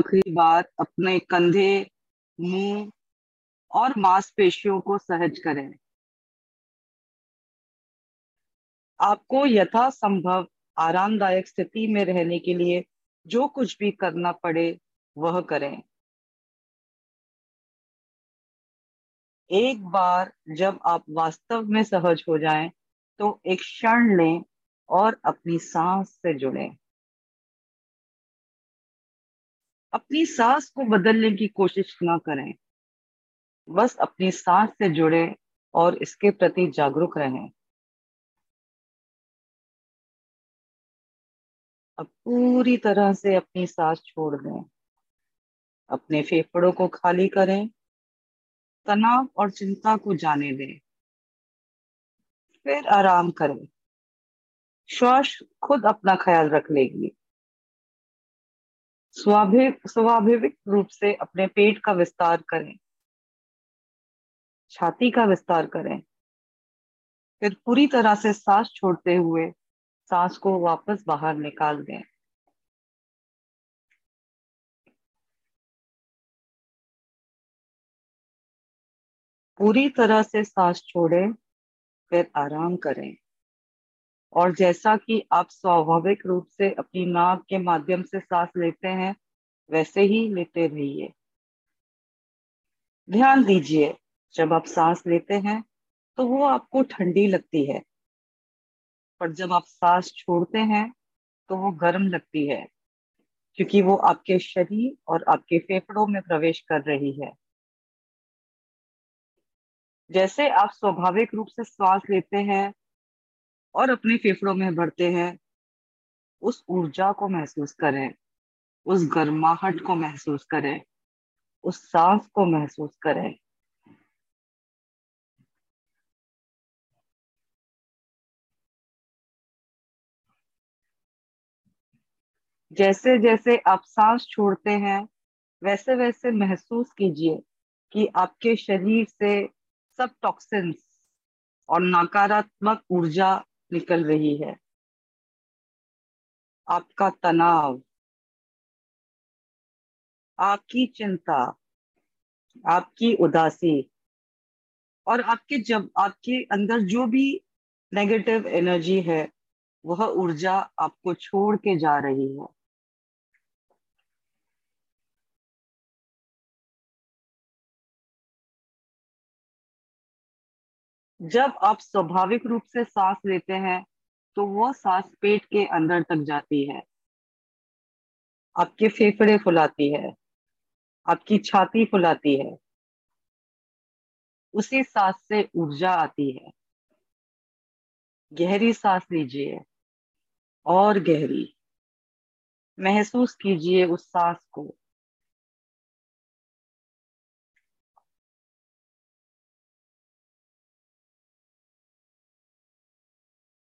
आखिरी बार अपने कंधे मुँह और मांसपेशियों को सहज करें। आपको यथासंभव आरामदायक स्थिति में रहने के लिए जो कुछ भी करना पड़े वह करें। एक बार जब आप वास्तव में सहज हो जाएँ, तो एक क्षण लें और अपनी सांस से जुड़ें। अपनी सांस को बदलने की कोशिश ना करें। बस अपनी सांस से जुड़े और इसके प्रति जागरूक रहें। अब पूरी तरह से अपनी सांस छोड़ दें। अपने फेफड़ों को खाली करें। तनाव और चिंता को जाने दें। फिर आराम करें। श्वास खुद अपना ख्याल रख लेगी। स्वाभाविक स्वाभाविक रूप से अपने पेट का विस्तार करें। छाती का विस्तार करें। फिर पूरी तरह से सांस छोड़ते हुए सांस को वापस बाहर निकाल दें। पूरी तरह से सांस छोड़ें, फिर आराम करें। और जैसा कि आप स्वाभाविक रूप से अपनी नाक के माध्यम से सांस लेते हैं, वैसे ही लेते रहिए। ध्यान दीजिए, जब आप सांस लेते हैं तो वो आपको ठंडी लगती है। पर जब आप सांस छोड़ते हैं तो वो गर्म लगती है, क्योंकि वो आपके शरीर और आपके फेफड़ों में प्रवेश कर रही है। जैसे आप स्वाभाविक रूप से सांस लेते हैं और अपने फेफड़ों में भरते हैं, उस ऊर्जा को महसूस करें, उस गर्माहट को महसूस करें, उस सांस को महसूस करें। जैसे जैसे आप सांस छोड़ते हैं वैसे वैसे महसूस कीजिए कि आपके शरीर से सब टॉक्सिन्स और नकारात्मक ऊर्जा निकल रही है। आपका तनाव, आपकी चिंता, आपकी उदासी और आपके जब, आपके अंदर जो भी नेगेटिव एनर्जी है, वह ऊर्जा आपको छोड़ के जा रही है। जब आप स्वाभाविक रूप से सांस लेते हैं तो वह सांस पेट के अंदर तक जाती है। आपके फेफड़े फुलाती है, आपकी छाती फुलाती है, उसी सांस से ऊर्जा आती है। गहरी सांस लीजिए, और गहरी। महसूस कीजिए उस सांस को।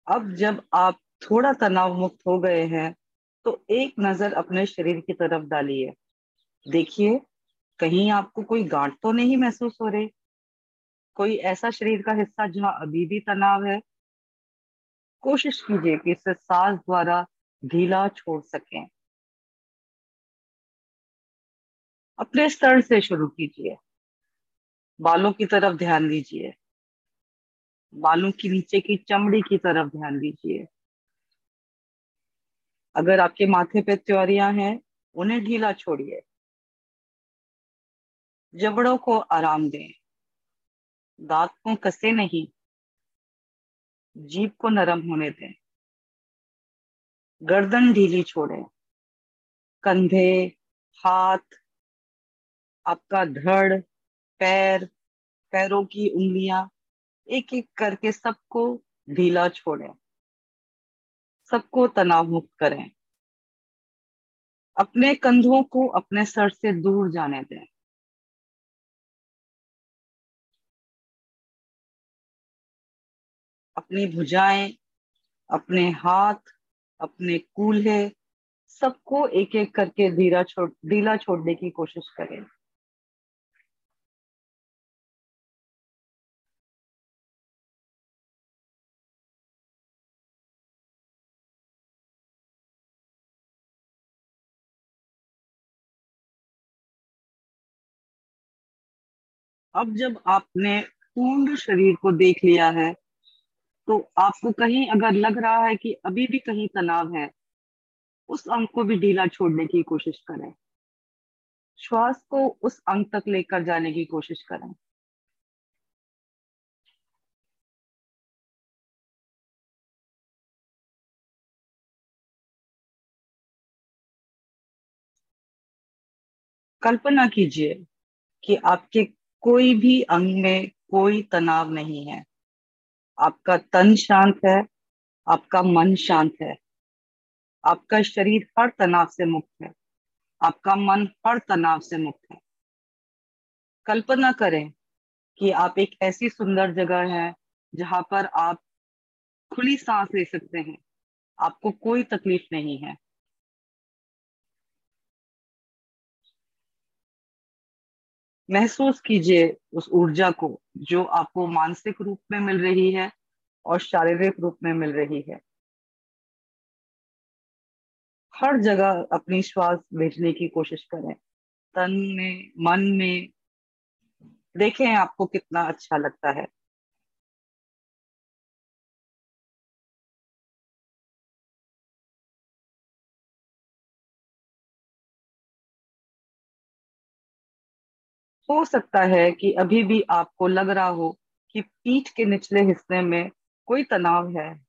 अब जब आप थोड़ा तनाव मुक्त हो गए हैं तो एक नज़र अपने शरीर की तरफ़ डालिए। देखिए, कहीं आपको कोई गांठ तो नहीं महसूस हो रही? कोई ऐसा शरीर का हिस्सा जहाँ अभी भी तनाव है? कोशिश कीजिए कि इसे सांस द्वारा ढीला छोड़ सकें। अपने स्तर से शुरू कीजिए। बालों की तरफ़ ध्यान दीजिए। बालों की नीचे की चमड़ी की तरफ़ ध्यान दीजिए। अगर आपके माथे पे त्योरिया हैं, उन्हें ढीला छोड़िए। जबड़ों को आराम दें। दांत को कसे नहीं जीप को नरम होने दें। गर्दन ढीली छोड़ें। कंधे, हाथ, आपका धड़, पैर, पैरों की उंगलियाँ एक एक करके सबको ढीला छोड़ें। सबको तनाव मुक्त करें। अपने कंधों को अपने सर से दूर जाने दें। अपनी भुजाएँ, अपने हाथ, अपने कूल्हे, सबको एक एक करके धीरा छोड़, ढीला छोड़ने की कोशिश करें। अब जब आपने पूर्ण शरीर को देख लिया है तो आपको कहीं अगर लग रहा है कि अभी भी कहीं तनाव है, उस अंग को भी ढीला छोड़ने की कोशिश करें। श्वास को उस अंग तक लेकर जाने की कोशिश करें। कल्पना कीजिए कि आपके कोई भी अंग में कोई तनाव नहीं है। आपका तन शांत है, आपका मन शांत है। आपका शरीर हर तनाव से मुक्त है। आपका मन हर तनाव से मुक्त है। कल्पना करें कि आप एक ऐसी सुंदर जगह है, जहाँ पर आप खुली सांस ले सकते हैं। आपको कोई तकलीफ़ नहीं है। महसूस कीजिए उस ऊर्जा को, जो आपको मानसिक रूप में मिल रही है और शारीरिक रूप में मिल रही है। हर जगह अपनी श्वास भेजने की कोशिश करें। तन में, मन में, देखें आपको कितना अच्छा लगता है। हो सकता है कि अभी भी आपको लग रहा हो कि पीठ के निचले हिस्से में कोई तनाव है।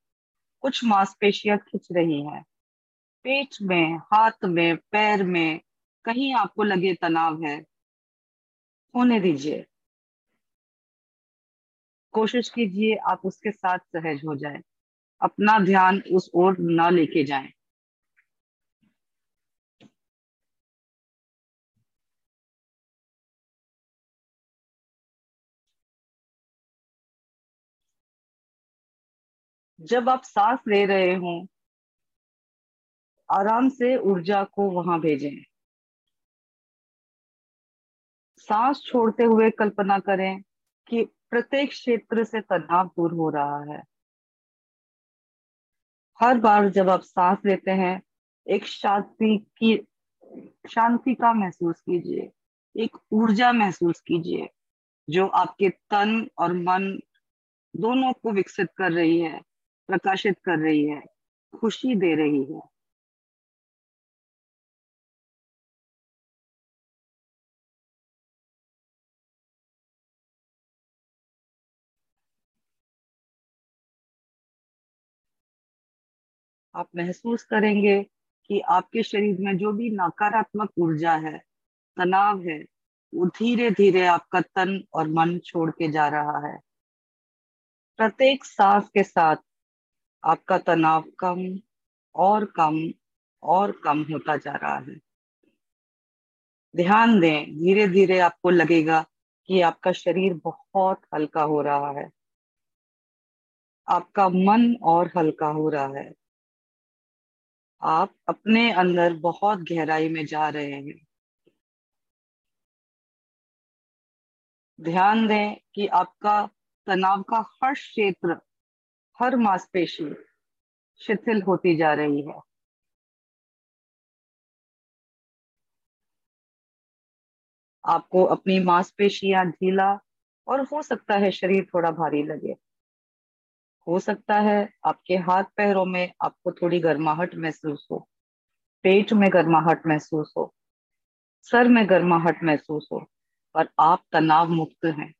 कुछ मांसपेशियाँ खिंच रही हैं। पेट में, हाथ में, पैर में कहीं आपको लगे तनाव है। होने दीजिए। कोशिश कीजिए आप उसके साथ सहज हो जाए। अपना ध्यान उस ओर न लेके जाएँ। जब आप सांस ले रहे हो, आराम से ऊर्जा को वहाँ भेजें। सांस छोड़ते हुए कल्पना करें कि प्रत्येक क्षेत्र से तनाव दूर हो रहा है। हर बार जब आप सांस लेते हैं, एक शांति की, शांति का महसूस कीजिए, एक ऊर्जा महसूस कीजिए, जो आपके तन और मन दोनों को विकसित कर रही है। प्रकाशित कर रही है, खुशी दे रही है। आप महसूस करेंगे कि आपके शरीर में जो भी नकारात्मक ऊर्जा है, तनाव है, वो धीरे धीरे आपका तन और मन छोड़ के जा रहा है। प्रत्येक सांस के साथ आपका तनाव कम और कम और कम होता जा रहा है। ध्यान दें धीरे धीरे आपको लगेगा कि आपका शरीर बहुत हल्का हो रहा है। आपका मन और हल्का हो रहा है। आप अपने अंदर बहुत गहराई में जा रहे हैं। ध्यान दें कि आपका तनाव का हर क्षेत्र हर मांसपेशी शिथिल होती जा रही है। आपको अपनी मांसपेशियाँ ढीला और हो सकता है शरीर थोड़ा भारी लगे। हो सकता है आपके हाथ पैरों में आपको थोड़ी गर्माहट महसूस हो, पेट में गर्माहट महसूस हो, सर में गर्माहट महसूस हो, पर आप तनाव मुक्त हैं,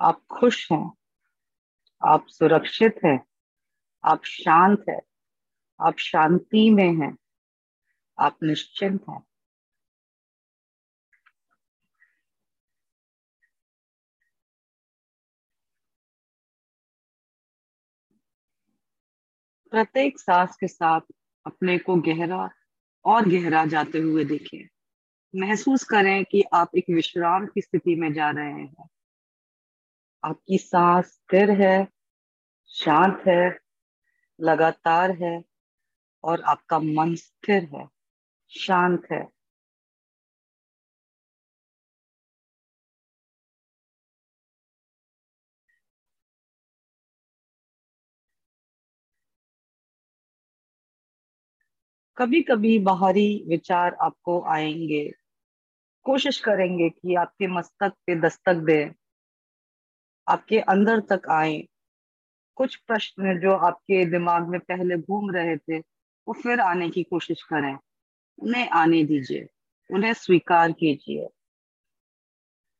आप खुश हैं, आप सुरक्षित हैं। आप शांत है, आप शांति में हैं, आप निश्चिंत हैं। प्रत्येक सांस के साथ अपने को गहरा और गहरा जाते हुए देखें महसूस करें कि आप एक विश्राम की स्थिति में जा रहे हैं। आपकी सांस स्थिर है, शांत है लगातार है और आपका मन स्थिर है, शांत है। कभी कभी बाहरी विचार आपको आएँगे। कोशिश करेंगे कि आपके मस्तक पे दस्तक दे, आपके अंदर तक आए। कुछ प्रश्न जो आपके दिमाग में पहले घूम रहे थे, वो फिर आने की कोशिश करें। उन्हें आने दीजिए, उन्हें स्वीकार कीजिए।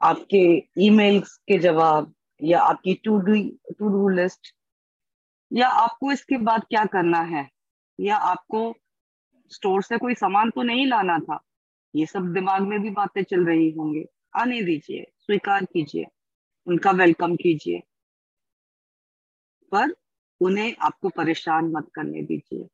आपके ईमेल्स के जवाब या आपकी to do to do list, या आपको इसके बाद क्या करना है? या आपको स्टोर से कोई सामान तो नहीं लाना था? ये सब दिमाग में भी बातें चल रही होंगे। आने दीजिए, स्वीकार कीजिए, उनका वेलकम कीजिए। पर उन्हें आपको परेशान मत करने दीजिए।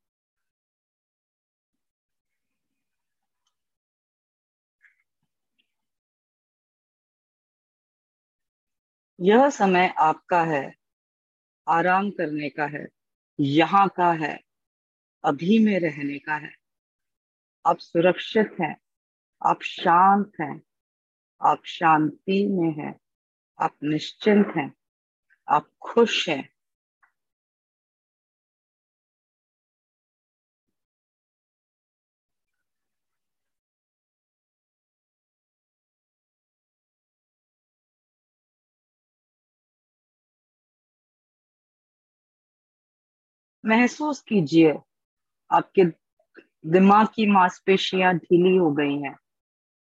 यह समय आपका है, आराम करने का है, यहाँ का है, अभी में रहने का है। आप सुरक्षित हैं, आप शांत हैं, आप शांति में हैं, आप निश्चिंत हैं, आप खुश हैं। महसूस कीजिए, आपके दिमाग की मांसपेशियाँ ढीली हो गई हैं।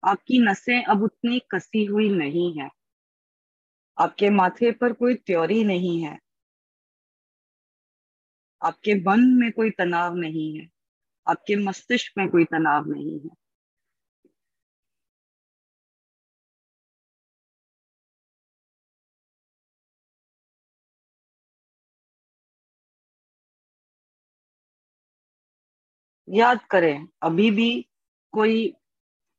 आपकी नसें अब उतनी कसी हुई नहीं है। आपके माथे पर कोई त्योरी नहीं है। आपके मन में कोई तनाव नहीं है। आपके मस्तिष्क में कोई तनाव नहीं है। याद करें, अभी भी कोई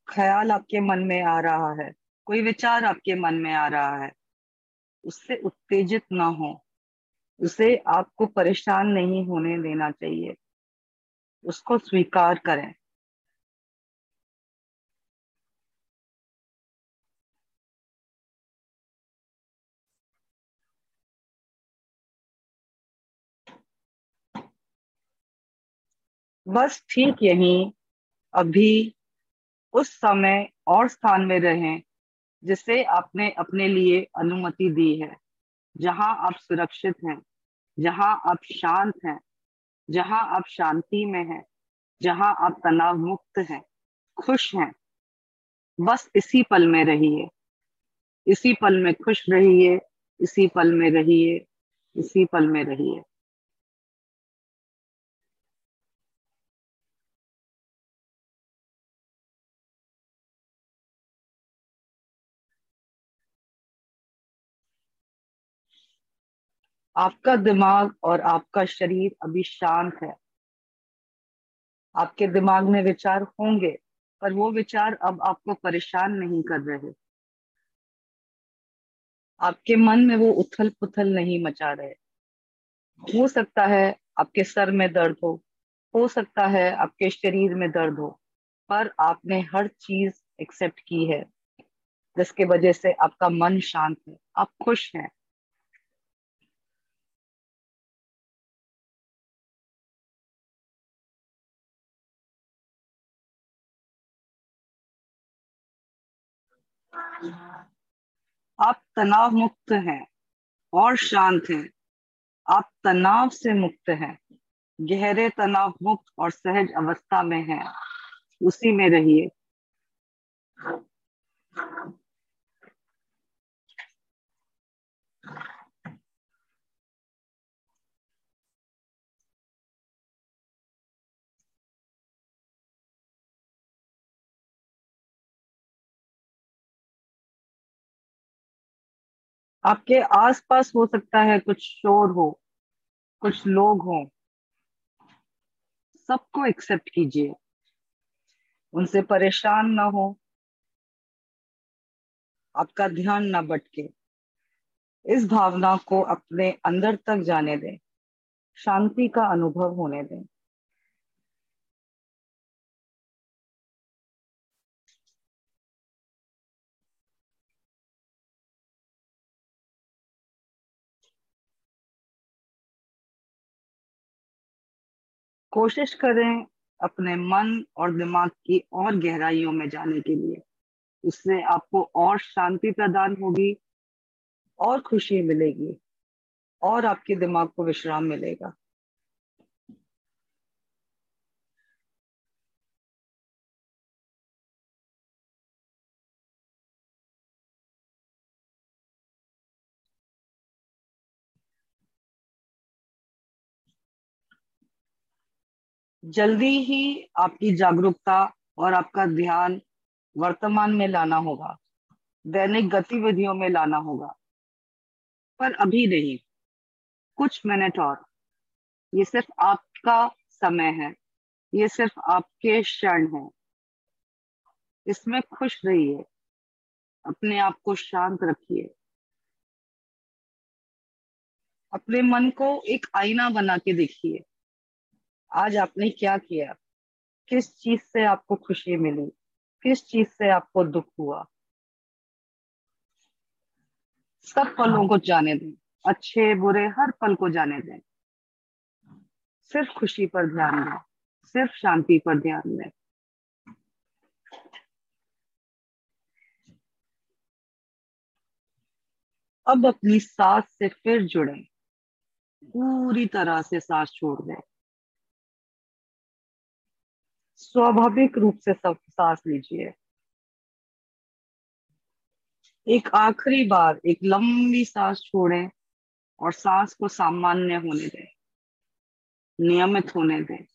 ख्याल आपके मन में आ रहा है, कोई विचार आपके मन में आ रहा है, उससे उत्तेजित ना हो, उसे आपको परेशान नहीं होने देना चाहिए, उसको स्वीकार करें। बस ठीक यही, अभी उस समय और स्थान में रहें, जिसे आपने अपने लिए अनुमति दी है, जहाँ आप सुरक्षित हैं, जहाँ आप शांत हैं, जहाँ आप शांति में हैं, जहाँ आप तनाव मुक्त हैं, खुश हैं। बस इसी पल में रहिए, इसी पल में खुश रहिए, इसी पल में रहिए, इसी पल में रहिए। आपका दिमाग और आपका शरीर अभी शांत है। आपके दिमाग में विचार होंगे, पर वो विचार अब आपको परेशान नहीं कर रहे। आपके मन में वो उथल पुथल नहीं मचा रहे। हो सकता है आपके सर में दर्द हो हो सकता है आपके शरीर में दर्द हो, पर आपने हर चीज़ एक्सेप्ट की है, जिसके वजह से आपका मन शांत है, आप खुश हैं। आप तनाव मुक्त हैं और शांत हैं। आप तनाव से मुक्त हैं। गहरे तनाव मुक्त और सहज अवस्था में हैं। उसी में रहिए। आपके आसपास हो सकता है कुछ शोर हो, कुछ लोग हो। सबको एक्सेप्ट कीजिए। उनसे परेशान ना हो। आपका ध्यान ना भटके। इस भावना को अपने अंदर तक जाने दें। शांति का अनुभव होने दें। कोशिश करें अपने मन और दिमाग की और गहराइयों में जाने के लिए। उससे आपको और शांति प्रदान होगी, और खुशी मिलेगी, और आपके दिमाग को विश्राम मिलेगा। जल्दी ही आपकी जागरूकता और आपका ध्यान वर्तमान में लाना होगा, दैनिक गतिविधियों में लाना होगा। पर अभी नहीं, कुछ मिनट और। ये सिर्फ़ आपका समय है, ये सिर्फ़ आपके क्षण है। इसमें खुश रहिए, अपने आप को शांत रखिए। अपने मन को एक आईना बना के देखिए। आज आपने क्या किया? किस चीज़ से आपको खुशी मिली? किस चीज़ से आपको दुख हुआ? सब पलों को जाने दें। अच्छे, बुरे, हर पल को जाने दें। सिर्फ़ खुशी पर ध्यान दें। सिर्फ़ शांति पर ध्यान दें। अब अपनी सांस से फिर जुड़े। पूरी तरह से सांस छोड़ दें। स्वाभाविक रूप से सांस लीजिए। एक आखिरी बार, एक लंबी सांस छोड़ें और सांस को सामान्य होने दें, नियमित होने दें।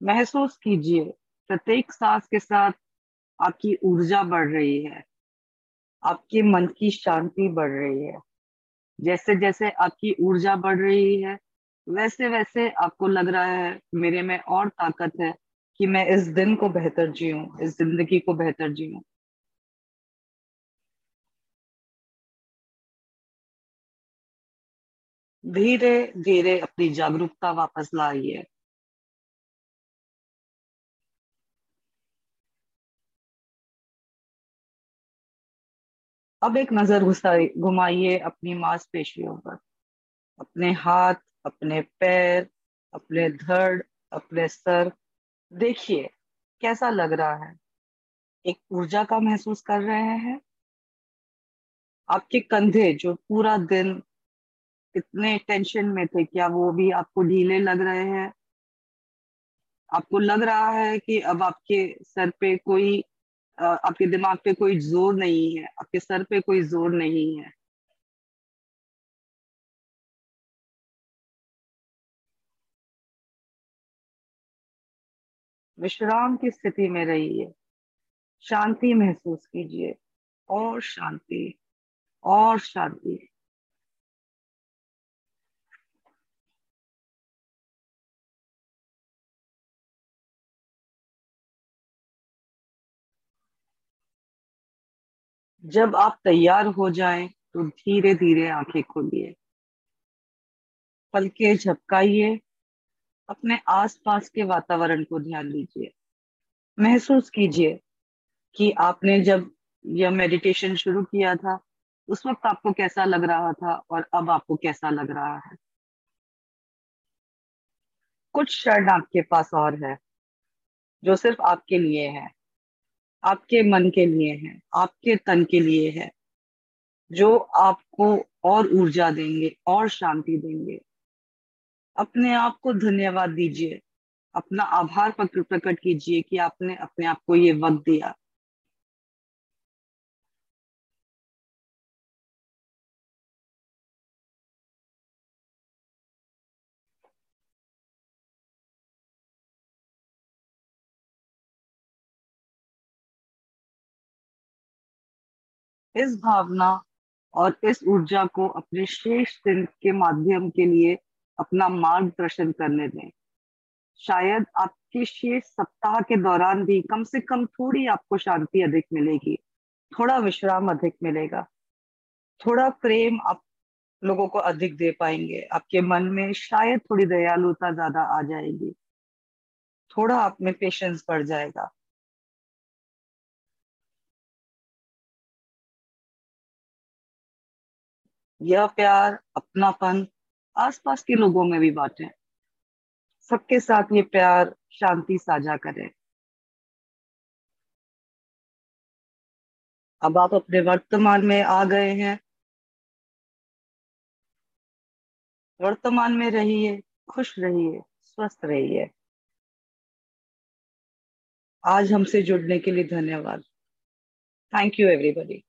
महसूस कीजिए, प्रत्येक सांस के साथ आपकी ऊर्जा बढ़ रही है। आपके मन की शांति बढ़ रही है। जैसे जैसे आपकी ऊर्जा बढ़ रही है, वैसे वैसे आपको लग रहा है, मेरे में और ताकत है कि मैं इस दिन को बेहतर जीऊं, इस ज़िंदगी को बेहतर जीऊं। धीरे धीरे अपनी जागरूकता वापस लाइए। अब एक नज़र घुमाइए अपनी मांसपेशियों पर। अपने हाथ, अपने पैर, अपने धड़, अपने सर। देखिए, कैसा लग रहा है? एक ऊर्जा का महसूस कर रहे हैं? आपके कंधे जो पूरा दिन इतने टेंशन में थे, क्या वो भी आपको ढीले लग रहे हैं? आपको लग रहा है कि अब आपके सर पे कोई आपके दिमाग पे कोई ज़ोर नहीं है, आपके सर पे कोई ज़ोर नहीं है। विश्राम की स्थिति में रहिए, शांति महसूस कीजिए, और शांति और शांति। जब आप तैयार हो जाएँ तो धीरे धीरे आँखें खोलिए। पलके झपकाइए। अपने आसपास के वातावरण को ध्यान दीजिए। महसूस कीजिए कि आपने जब यह मेडिटेशन शुरू किया था, उस वक्त आपको कैसा लग रहा था और अब आपको कैसा लग रहा है? कुछ क्षण आपके पास और है, जो सिर्फ़ आपके लिए है। आपके मन के लिए है, आपके तन के लिए है, जो आपको और ऊर्जा देंगे, और शांति देंगे। अपने आप को धन्यवाद दीजिए, अपना आभार प्रकट कीजिए कि आपने अपने आप को ये वक्त दिया। इस भावना और इस ऊर्जा को अपने शेष दिन के माध्यम के लिए अपना मार्गदर्शन करने दें। शायद आपके शेष सप्ताह के दौरान भी कम से कम थोड़ी आपको शांति अधिक मिलेगी, थोड़ा विश्राम अधिक मिलेगा, थोड़ा प्रेम आप लोगों को अधिक दे पाएँगे, आपके मन में शायद थोड़ी दयालुता ज़्यादा आ जाएगी, थोड़ा आप में पेशेंस बढ़ जाएगा। यह प्यार, अपनापन, आसपास के लोगों में भी बांटें। सबके साथ ये प्यार, शांति साझा करें। अब आप अपने वर्तमान में आ गए हैं। वर्तमान में रहिए, खुश रहिए, स्वस्थ रहिए। आज हमसे जुड़ने के लिए धन्यवाद। Thank you everybody